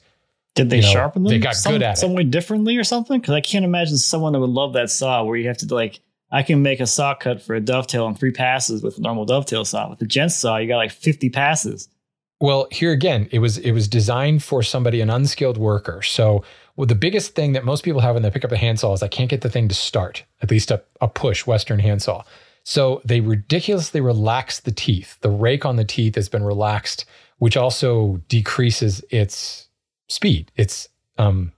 Did they You know, sharpen them? they got some, good at it. some way differently or something? Because I can't imagine someone that would love that saw where you have to like. I can make a saw cut for a dovetail in three passes with a normal dovetail saw. With the gent saw, you got like fifty passes. Well, here again, it was it was designed for somebody, an unskilled worker. So, well, the biggest thing that most people have when they pick up a handsaw is I can't get the thing to start. At least a, a push Western handsaw. So they ridiculously relax the teeth. The rake on the teeth has been relaxed, which also decreases its speed, its um,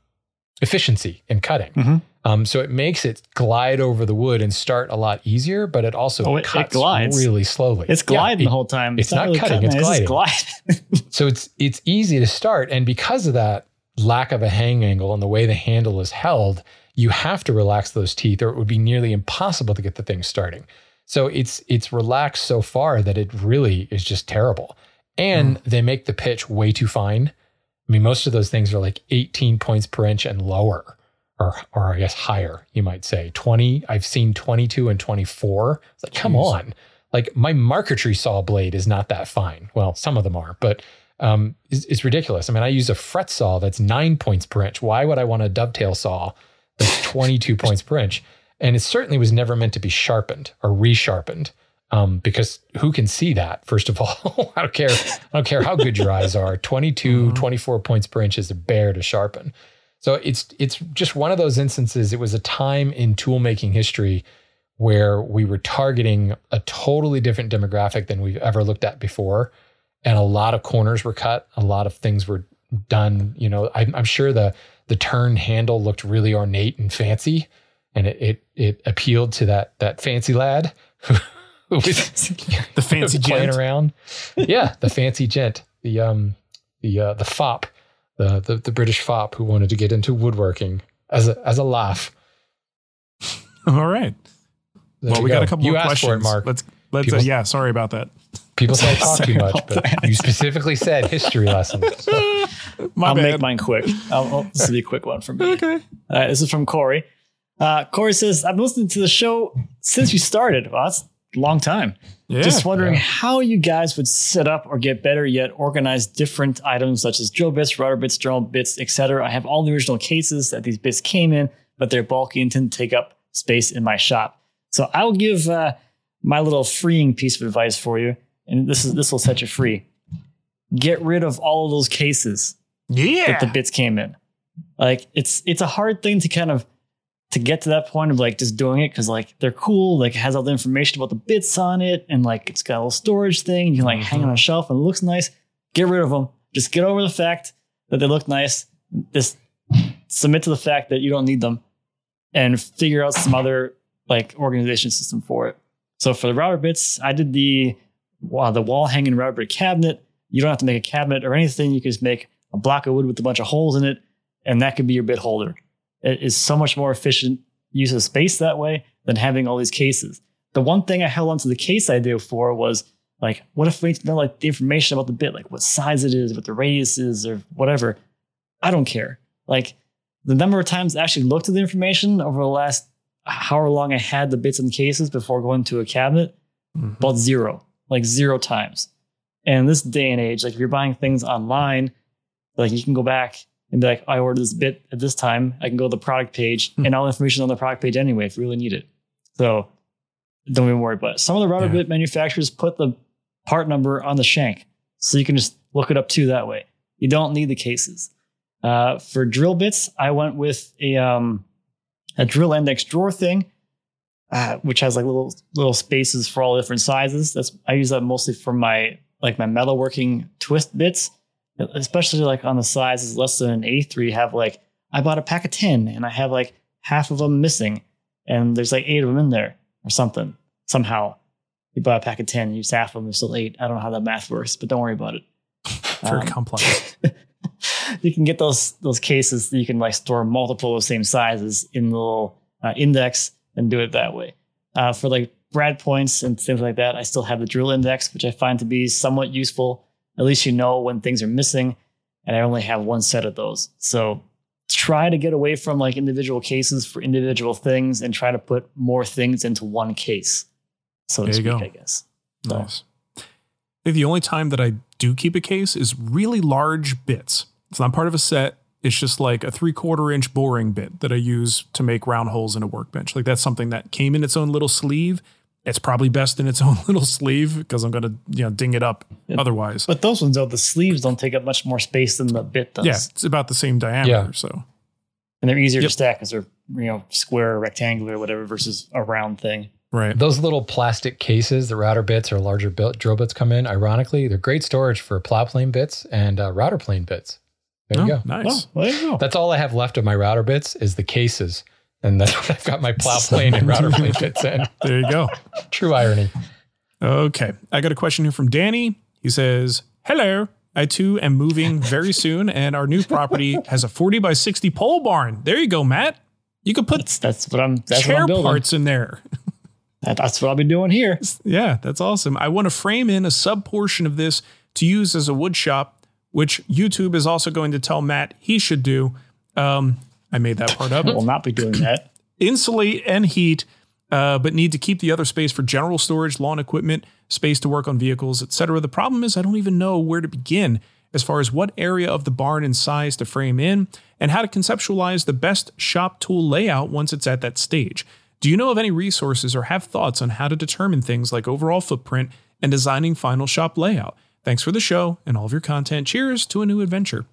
efficiency in cutting. Mhm. Um, so it makes it glide over the wood and start a lot easier, but it also Oh, it- it cuts glides. really slowly. It's Yeah, gliding it- the whole time. it's not really cutting, it's just gliding. so it's it's easy to start, and because of that lack of a hang angle and the way the handle is held, you have to relax those teeth, or it would be nearly impossible to get the thing starting. So it's it's relaxed so far that it really is just terrible, and they make the pitch way too fine. I mean, most of those things are like 18 points per inch and lower, or or I guess higher, you might say 20. I've seen 22 and 24. It's like, come on, like my marquetry saw blade is not that fine. Well, some of them are, but um, it's, it's ridiculous. I mean, I use a fret saw that's nine points per inch. Why would I want a dovetail saw that's 22 points per inch? And it certainly was never meant to be sharpened or resharpened. Um, because who can see that? First of all, I don't care. I don't care how good your eyes are. 22, 24 points per inch is a bear to sharpen. So it's it's just one of those instances. It was a time in tool making history where we were targeting a totally different demographic than we've ever looked at before. And a lot of corners were cut, a lot of things were done. You know, I'm, I'm sure the the turn handle looked really ornate and fancy, and it it, it appealed to that that fancy lad who, who was The fancy playing gent. around. Yeah, the fancy gent, the um the uh, the fop, the, the the British fop who wanted to get into woodworking as a as a laugh. All right. There well, you we got a couple you more asked questions. for it, Marc. Let's let's. Uh, yeah, sorry about that. People say I talk too much, but that. you specifically said history lessons. So I'll bad. make mine quick. I'll, I'll- this will be a quick one for me. Okay. Uh, this is from Corey. Uh, Corey says, I've been listening to the show since you started. Well, that's a long time. Yeah. Just wondering yeah. how you guys would set up or get better yet organize different items such as drill bits, router bits, drill bits, etc. I have all the original cases that these bits came in, but they're bulky and tend to take up space in my shop. So I'll give uh, my little freeing piece of advice for you, and this is this will set you free. Get rid of all of those cases yeah. that the bits came in. Like it's it's a hard thing to kind of to get to that point of like just doing it because like they're cool, like it has all the information about the bits on it, and like it's got a little storage thing. You can like hang on a mm-hmm. shelf and it looks nice. Get rid of them. Just get over the fact that they look nice. Just submit to the fact that you don't need them, and figure out some other like organization system for it. So for the router bits, I did the wow, the wall hanging router bit cabinet. You don't have to make a cabinet or anything. You can just make a block of wood with a bunch of holes in it, and that could be your bit holder. It is so much more efficient use of space that way than having all these cases. The one thing I held onto the case idea for was like, what if we know like the information about the bit, like what size it is, what the radius is, or whatever. I don't care. Like the number of times I actually looked at the information over the last however long I had the bits and cases before going to a cabinet, Mhm. about zero, like zero times. And this day and age, like if you're buying things online, like you can go back and be like, I ordered this bit at this time. I can go to the product page and all the information on the product page anyway if you really need it. So don't even worry about it. Some of the router Yeah. bit manufacturers put the part number on the shank. So you can just look it up too that way. You don't need the cases. Uh, for drill bits, I went with a um, a drill index drawer thing, uh, which has like little little spaces for all different sizes. That's I use that mostly for my like my metalworking twist bits, especially like on the sizes less than an eighth, where have like I bought a pack of ten and I have like half of them missing, and there's like eight of them in there or something somehow. You buy a pack of ten, you use half of them, there's still eight. I don't know how that math works, but don't worry about it. Very Um, complex. you can get those those cases that you can like store multiple of the same sizes in the little uh, index and do it that way. Uh, for like brad points and things like that, I still have the drill index, which I find to be somewhat useful. At least you know when things are missing, and I only have one set of those. So try to get away from like individual cases for individual things and try to put more things into one case. So to There you speak, go. I guess. So- Nice. I think the only time that I do keep a case is really large bits. It's not part of a set. It's just like a three quarter inch boring bit that I use to make round holes in a workbench. Like that's something that came in its own little sleeve. It's probably best in its own little sleeve because I'm gonna you know ding it up otherwise. But those ones though, the sleeves don't take up much more space than the bit does. yeah, it's about the same diameter. Yeah. So and they're easier Yep. to stack because they're you know square or rectangular or whatever versus a round thing. right. Those little plastic cases, the router bits or larger bil- drill bits come in. Ironically, they're great storage for plow plane bits and uh, router plane bits. There you Oh, go. Nice. well, there you go. That's all I have left of my router bits is the cases, and that's what I've got my plow plane and router plane fits in. There you go. True irony. Okay. I got a question here from Danny. He says, Hello. I too am moving very soon, and our new property has a 40 by 60 pole barn. There you go, Matt. You could put That's that's what I'm that's what chair I'm building. parts in there. That- that's what I'll be doing here. Yeah, that's awesome. I want to frame in a sub portion of this to use as a wood shop, which YouTube is also going to tell Matt he should do. Um, I made that part up. we'll not be doing that. insulate and heat, uh, but need to keep the other space for general storage, lawn equipment, space to work on vehicles, etc. The problem is I don't even know where to begin as far as what area of the barn and size to frame in and how to conceptualize the best shop tool layout once it's at that stage. Do you know of any resources or have thoughts on how to determine things like overall footprint and designing final shop layout? Thanks for the show and all of your content. Cheers to a new adventure.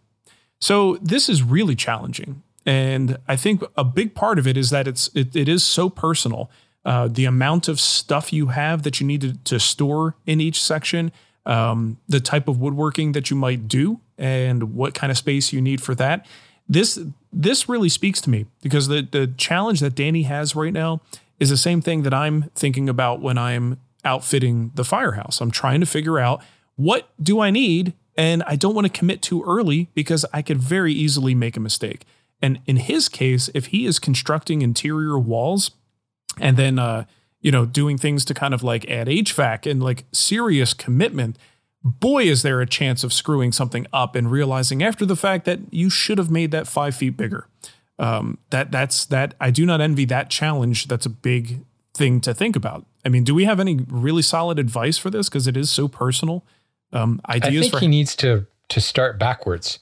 So this is really challenging, and I think a big part of it is that it's it, it is so personal. Uh, the amount of stuff you have that you need to, to store in each section, um, the type of woodworking that you might do and what kind of space you need for that. This this really speaks to me because the the challenge that Danny has right now is the same thing that I'm thinking about when I'm outfitting the firehouse. I'm trying to figure out what do I need and I don't want to commit too early because I could very easily make a mistake. And in his case, if he is constructing interior walls and then uh, you know, doing things to kind of like add HVAC and like serious commitment, boy, is there a chance of screwing something up and realizing after the fact that you should have made that five feet bigger. Um, that that's that I do not envy that challenge. That's a big thing to think about. I mean, do we have any really solid advice for this? Because it is so personal. Um, ideas I think for he needs to to start backwards.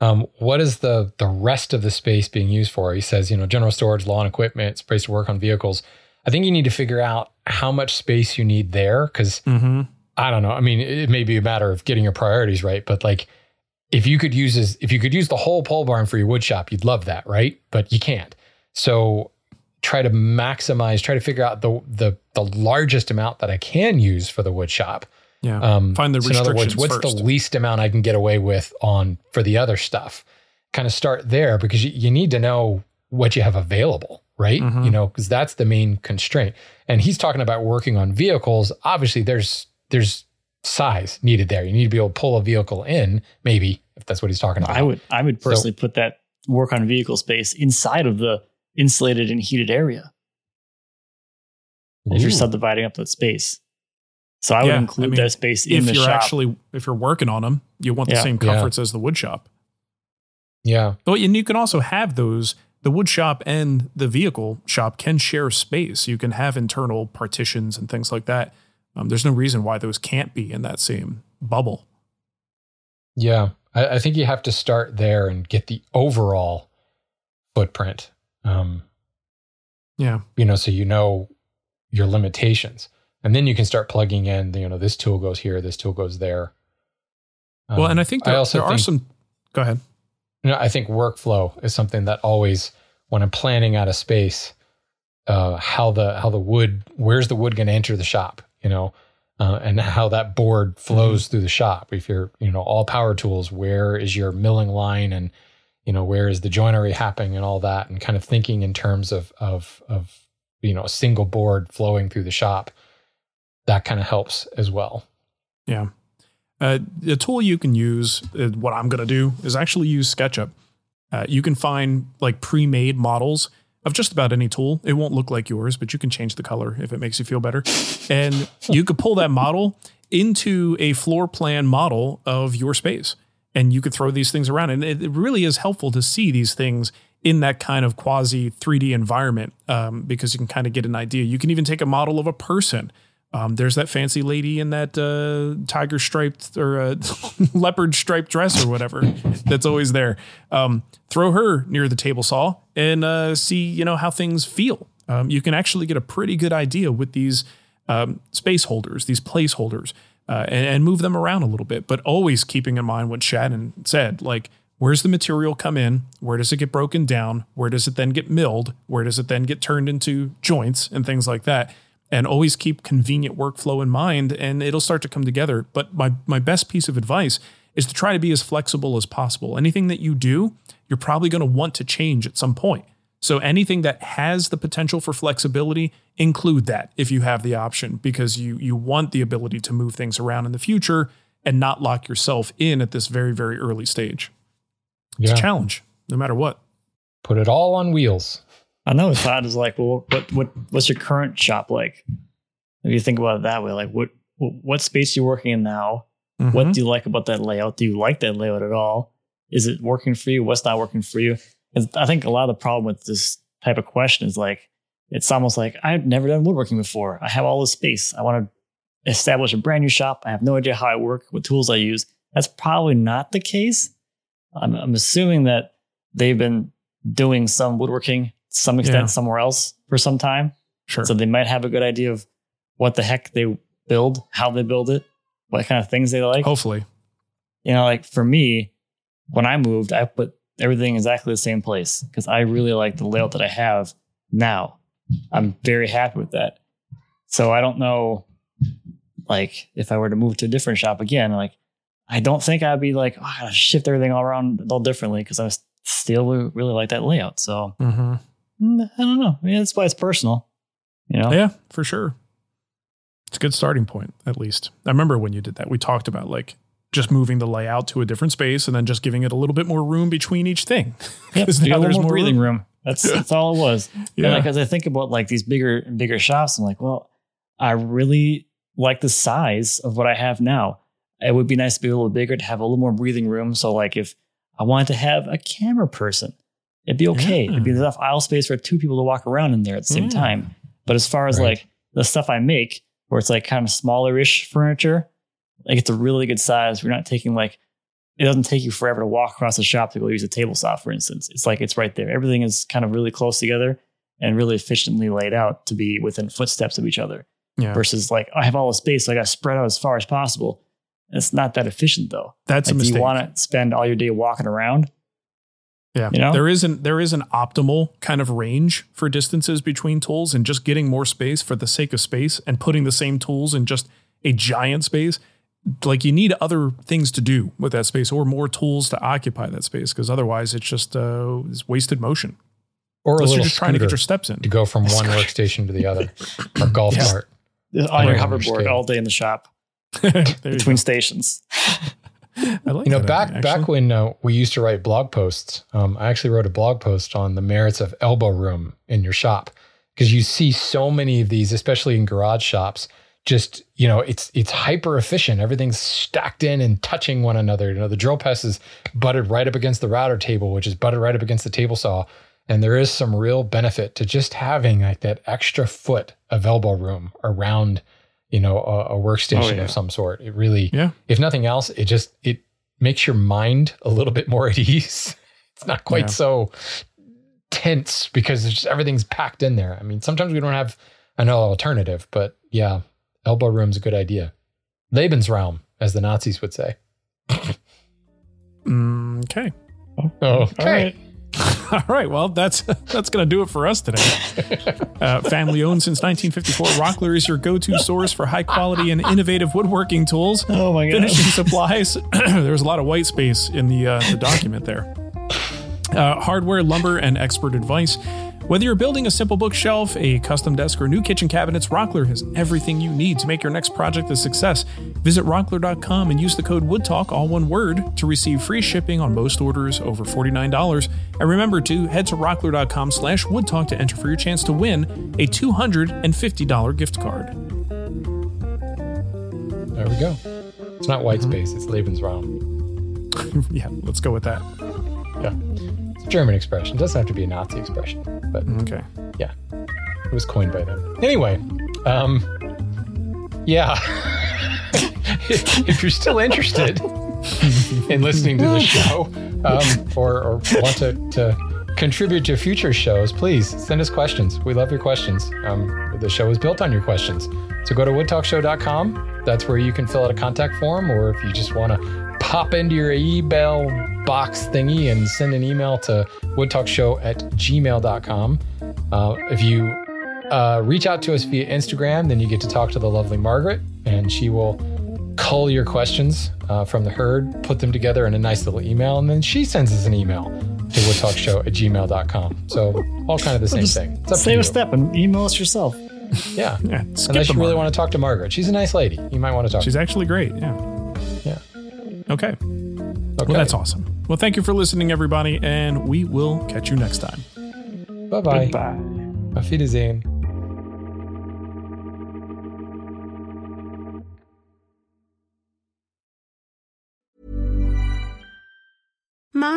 Um, what is the the rest of the space being used for? He says, you know, general storage, lawn equipment, space to work on vehicles. I think you need to figure out how much space you need there because Mm-hmm. I don't know. I mean, it may be a matter of getting your priorities right, but like if you could use this, if you could use the whole pole barn for your wood shop, you'd love that, right? But you can't. So try to maximize, try to figure out the the the largest amount that I can use for the wood shop. Yeah. Um, Find the so in other words, what's first. the least amount I can get away with on for the other stuff? Kind of start there because you, you need to know what you have available, right? Mhm. You know, because that's the main constraint. And he's talking about working on vehicles. Obviously, there's there's size needed there. You need to be able to pull a vehicle in, maybe if that's what he's talking about. I would I would So- personally put that work on vehicle space inside of the insulated and heated area if you're subdividing up that space. So I would include I mean, that space in if the you're shop. actually if you're working on them, you want the Yeah. same Yeah. comforts as the wood shop. Yeah. But and you can also have those. The wood shop and the vehicle shop can share space. You can have internal partitions and things like that. Um, there's no reason why those can't be in that same bubble. Yeah. I, I think you have to start there and get the overall footprint. Um, Yeah. you know, so you know your limitations. And then you can start plugging in, you know, this tool goes here, this tool goes there. Well, Um, and I think there, also there are think- some. Go ahead. You know, I think workflow is something that always, when I'm planning out a space, uh, how the how the wood, where's the wood going to enter the shop, you know, uh, and how that board flows through the shop. If you're, you know, all power tools, where is your milling line, and you know, where is the joinery happening, and all that, and kind of thinking in terms of of of you know a single board flowing through the shop. That kind of helps as well. Yeah. Uh, the tool you can use, uh, what I'm going to do is actually use SketchUp. Uh, you can find like pre made models of just about any tool. It won't look like yours, but you can change the color if it makes you feel better. And you could pull that model into a floor plan model of your space. And you could throw these things around. And it, it really is helpful to see these things in that kind of quasi 3D environment um, because you can kind of get an idea. You can even take a model of a person. Um, there's that fancy lady in that uh, tiger striped or uh, leopard striped dress or whatever that's always there. Um, throw her near the table saw and uh, see you know how things feel. Um, you can actually get a pretty good idea with these um, space holders, these placeholders, uh, and, and move them around a little bit, but always keeping in mind what Shannon said, like where's the material come in? Where does it get broken down? Where does it then get milled? Where does it then get turned into joints and things like that? And always keep convenient workflow in mind, and it'll start to come together. But my my best piece of advice is to try to be as flexible as possible. Anything that you do, you're probably going to want to change at some point. So anything that has the potential for flexibility, include that if you have the option, because you you want the ability to move things around in the future and not lock yourself in at this very very early stage. It's Yeah. a challenge, no matter what. Put it all on wheels. Another thought is like, well, what what what's your current shop like? If you think about it that way, like what what space you're working in now? What Mhm. do you like about that layout? Do you like that layout at all? Is it working for you? What's not working for you? I think a lot of the problem with this type of question is like, it's almost like I've never done woodworking before. I have all this space. I want to establish a brand new shop. I have no idea how I work, what tools I use. That's probably not the case. I'm, I'm assuming that they've been doing some woodworking some extent Yeah. somewhere else for some time. Sure. So they might have a good idea of what the heck they build, how they build it, what kind of things they like. Hopefully. You know, like for me, when I moved, I put everything exactly the same place because I really like the layout that I have now. I'm very happy with that. So I don't know like if I were to move to a different shop again, like I don't think I'd be like, oh, I gotta shift everything all around all differently because I still really like that layout. So Mm-hmm. Mm, I don't know. I mean, that's why it's personal. You know? Yeah, for sure. It's a good starting point, at least. I remember when you did that. We talked about like just moving the layout to a different space and then just giving it a little bit more room between each thing. Yeah, now there's more breathing room. room. That's that's all it was. Yeah. And like as I think about like these bigger and bigger shops, I'm like, well, I really like the size of what I have now. It would be nice to be a little bigger to have a little more breathing room. So like if I wanted to have a camera person, it'd be okay. It'd be enough aisle space for two people to walk around in there at the same Yeah. time. But as far as Right. like the stuff I make, where it's like kind of smaller-ish furniture, like it's a really good size. We're not taking like it doesn't take you forever to walk across the shop to go use a table saw, for instance. It's like it's right there. Everything is kind of really close together and really efficiently laid out to be within footsteps of each other. Yeah. Versus like I have all the space, so I got to spread out as far as possible. It's not that efficient though. That's Like, a do mistake. you want to spend all your day walking around? Yeah. You know? There is an there is an optimal kind of range for distances between tools and just getting more space for the sake of space and putting the same tools in just a giant space. Like you need other things to do with that space or more tools to occupy that space because otherwise it's just uh, it's wasted motion. Or a Unless little you're just trying to get your steps in. to go from one workstation to the other. Or golf Yes. cart. On your hoverboard all day in the shop between go. stations. I like You know, back idea, back when uh, we used to write blog posts, um, I actually wrote a blog post on the merits of elbow room in your shop because you see so many of these, especially in garage shops. Just you know, it's it's hyper efficient. Everything's stacked in and touching one another. You know, the drill press is butted right up against the router table, which is butted right up against the table saw. And there is some real benefit to just having like that extra foot of elbow room around, you know, a, a workstation Oh, yeah. of some sort. It really, Yeah. if nothing else, it just it makes your mind a little bit more at ease. It's not quite Yeah. so tense because it's just everything's packed in there. I mean, sometimes we don't have an alternative, but yeah, elbow room's a good idea. Lebensraum, as the Nazis would say. Mm, okay. Okay. All right. All right. Well, that's that's going to do it for us today. Uh, family owned since 1954, Rockler is your go-to source for high quality and innovative woodworking tools, Oh my god. finishing supplies. There's a lot of white space in the uh, the document there. Uh, hardware, lumber, and expert advice. Whether you're building a simple bookshelf, a custom desk, or new kitchen cabinets, Rockler has everything you need to make your next project a success. Visit rockler.com and use the code WOODTALK, all one word, to receive free shipping on most orders over $49. And remember to head to rockler.com slash woodtalk to enter for your chance to win a $250 gift card. There we go. It's not white mm-hmm. space, it's Lebensraum. yeah, let's go with that. Yeah. German expression. It doesn't have to be a Nazi expression, but Okay. yeah, it was coined by them. Anyway, um, yeah. if you're still interested in listening to the show um, or, or want to, to contribute to future shows, please send us questions. We love your questions. Um, the show is built on your questions. So go to woodtalkshow.com. That's where you can fill out a contact form, or if you just want to pop into your email box thingy and send an email to woodtalkshow at gmail.com. Uh, if you uh, reach out to us via Instagram, then you get to talk to the lovely Margaret, and she will cull your questions uh, from the herd, put them together in a nice little email, and then she sends us an email to woodtalkshow at gmail.com. So all kind of the same thing. It's up Save you. a step and email us yourself. Yeah. Yeah, Unless you really want to talk to Margaret. She's a nice lady. You might want to talk She's to actually great. Yeah. Yeah. Okay. Okay. Well, that's awesome. Well, thank you for listening, everybody, and we will catch you next time. Bye-bye. Bye. Auf Wiedersehen.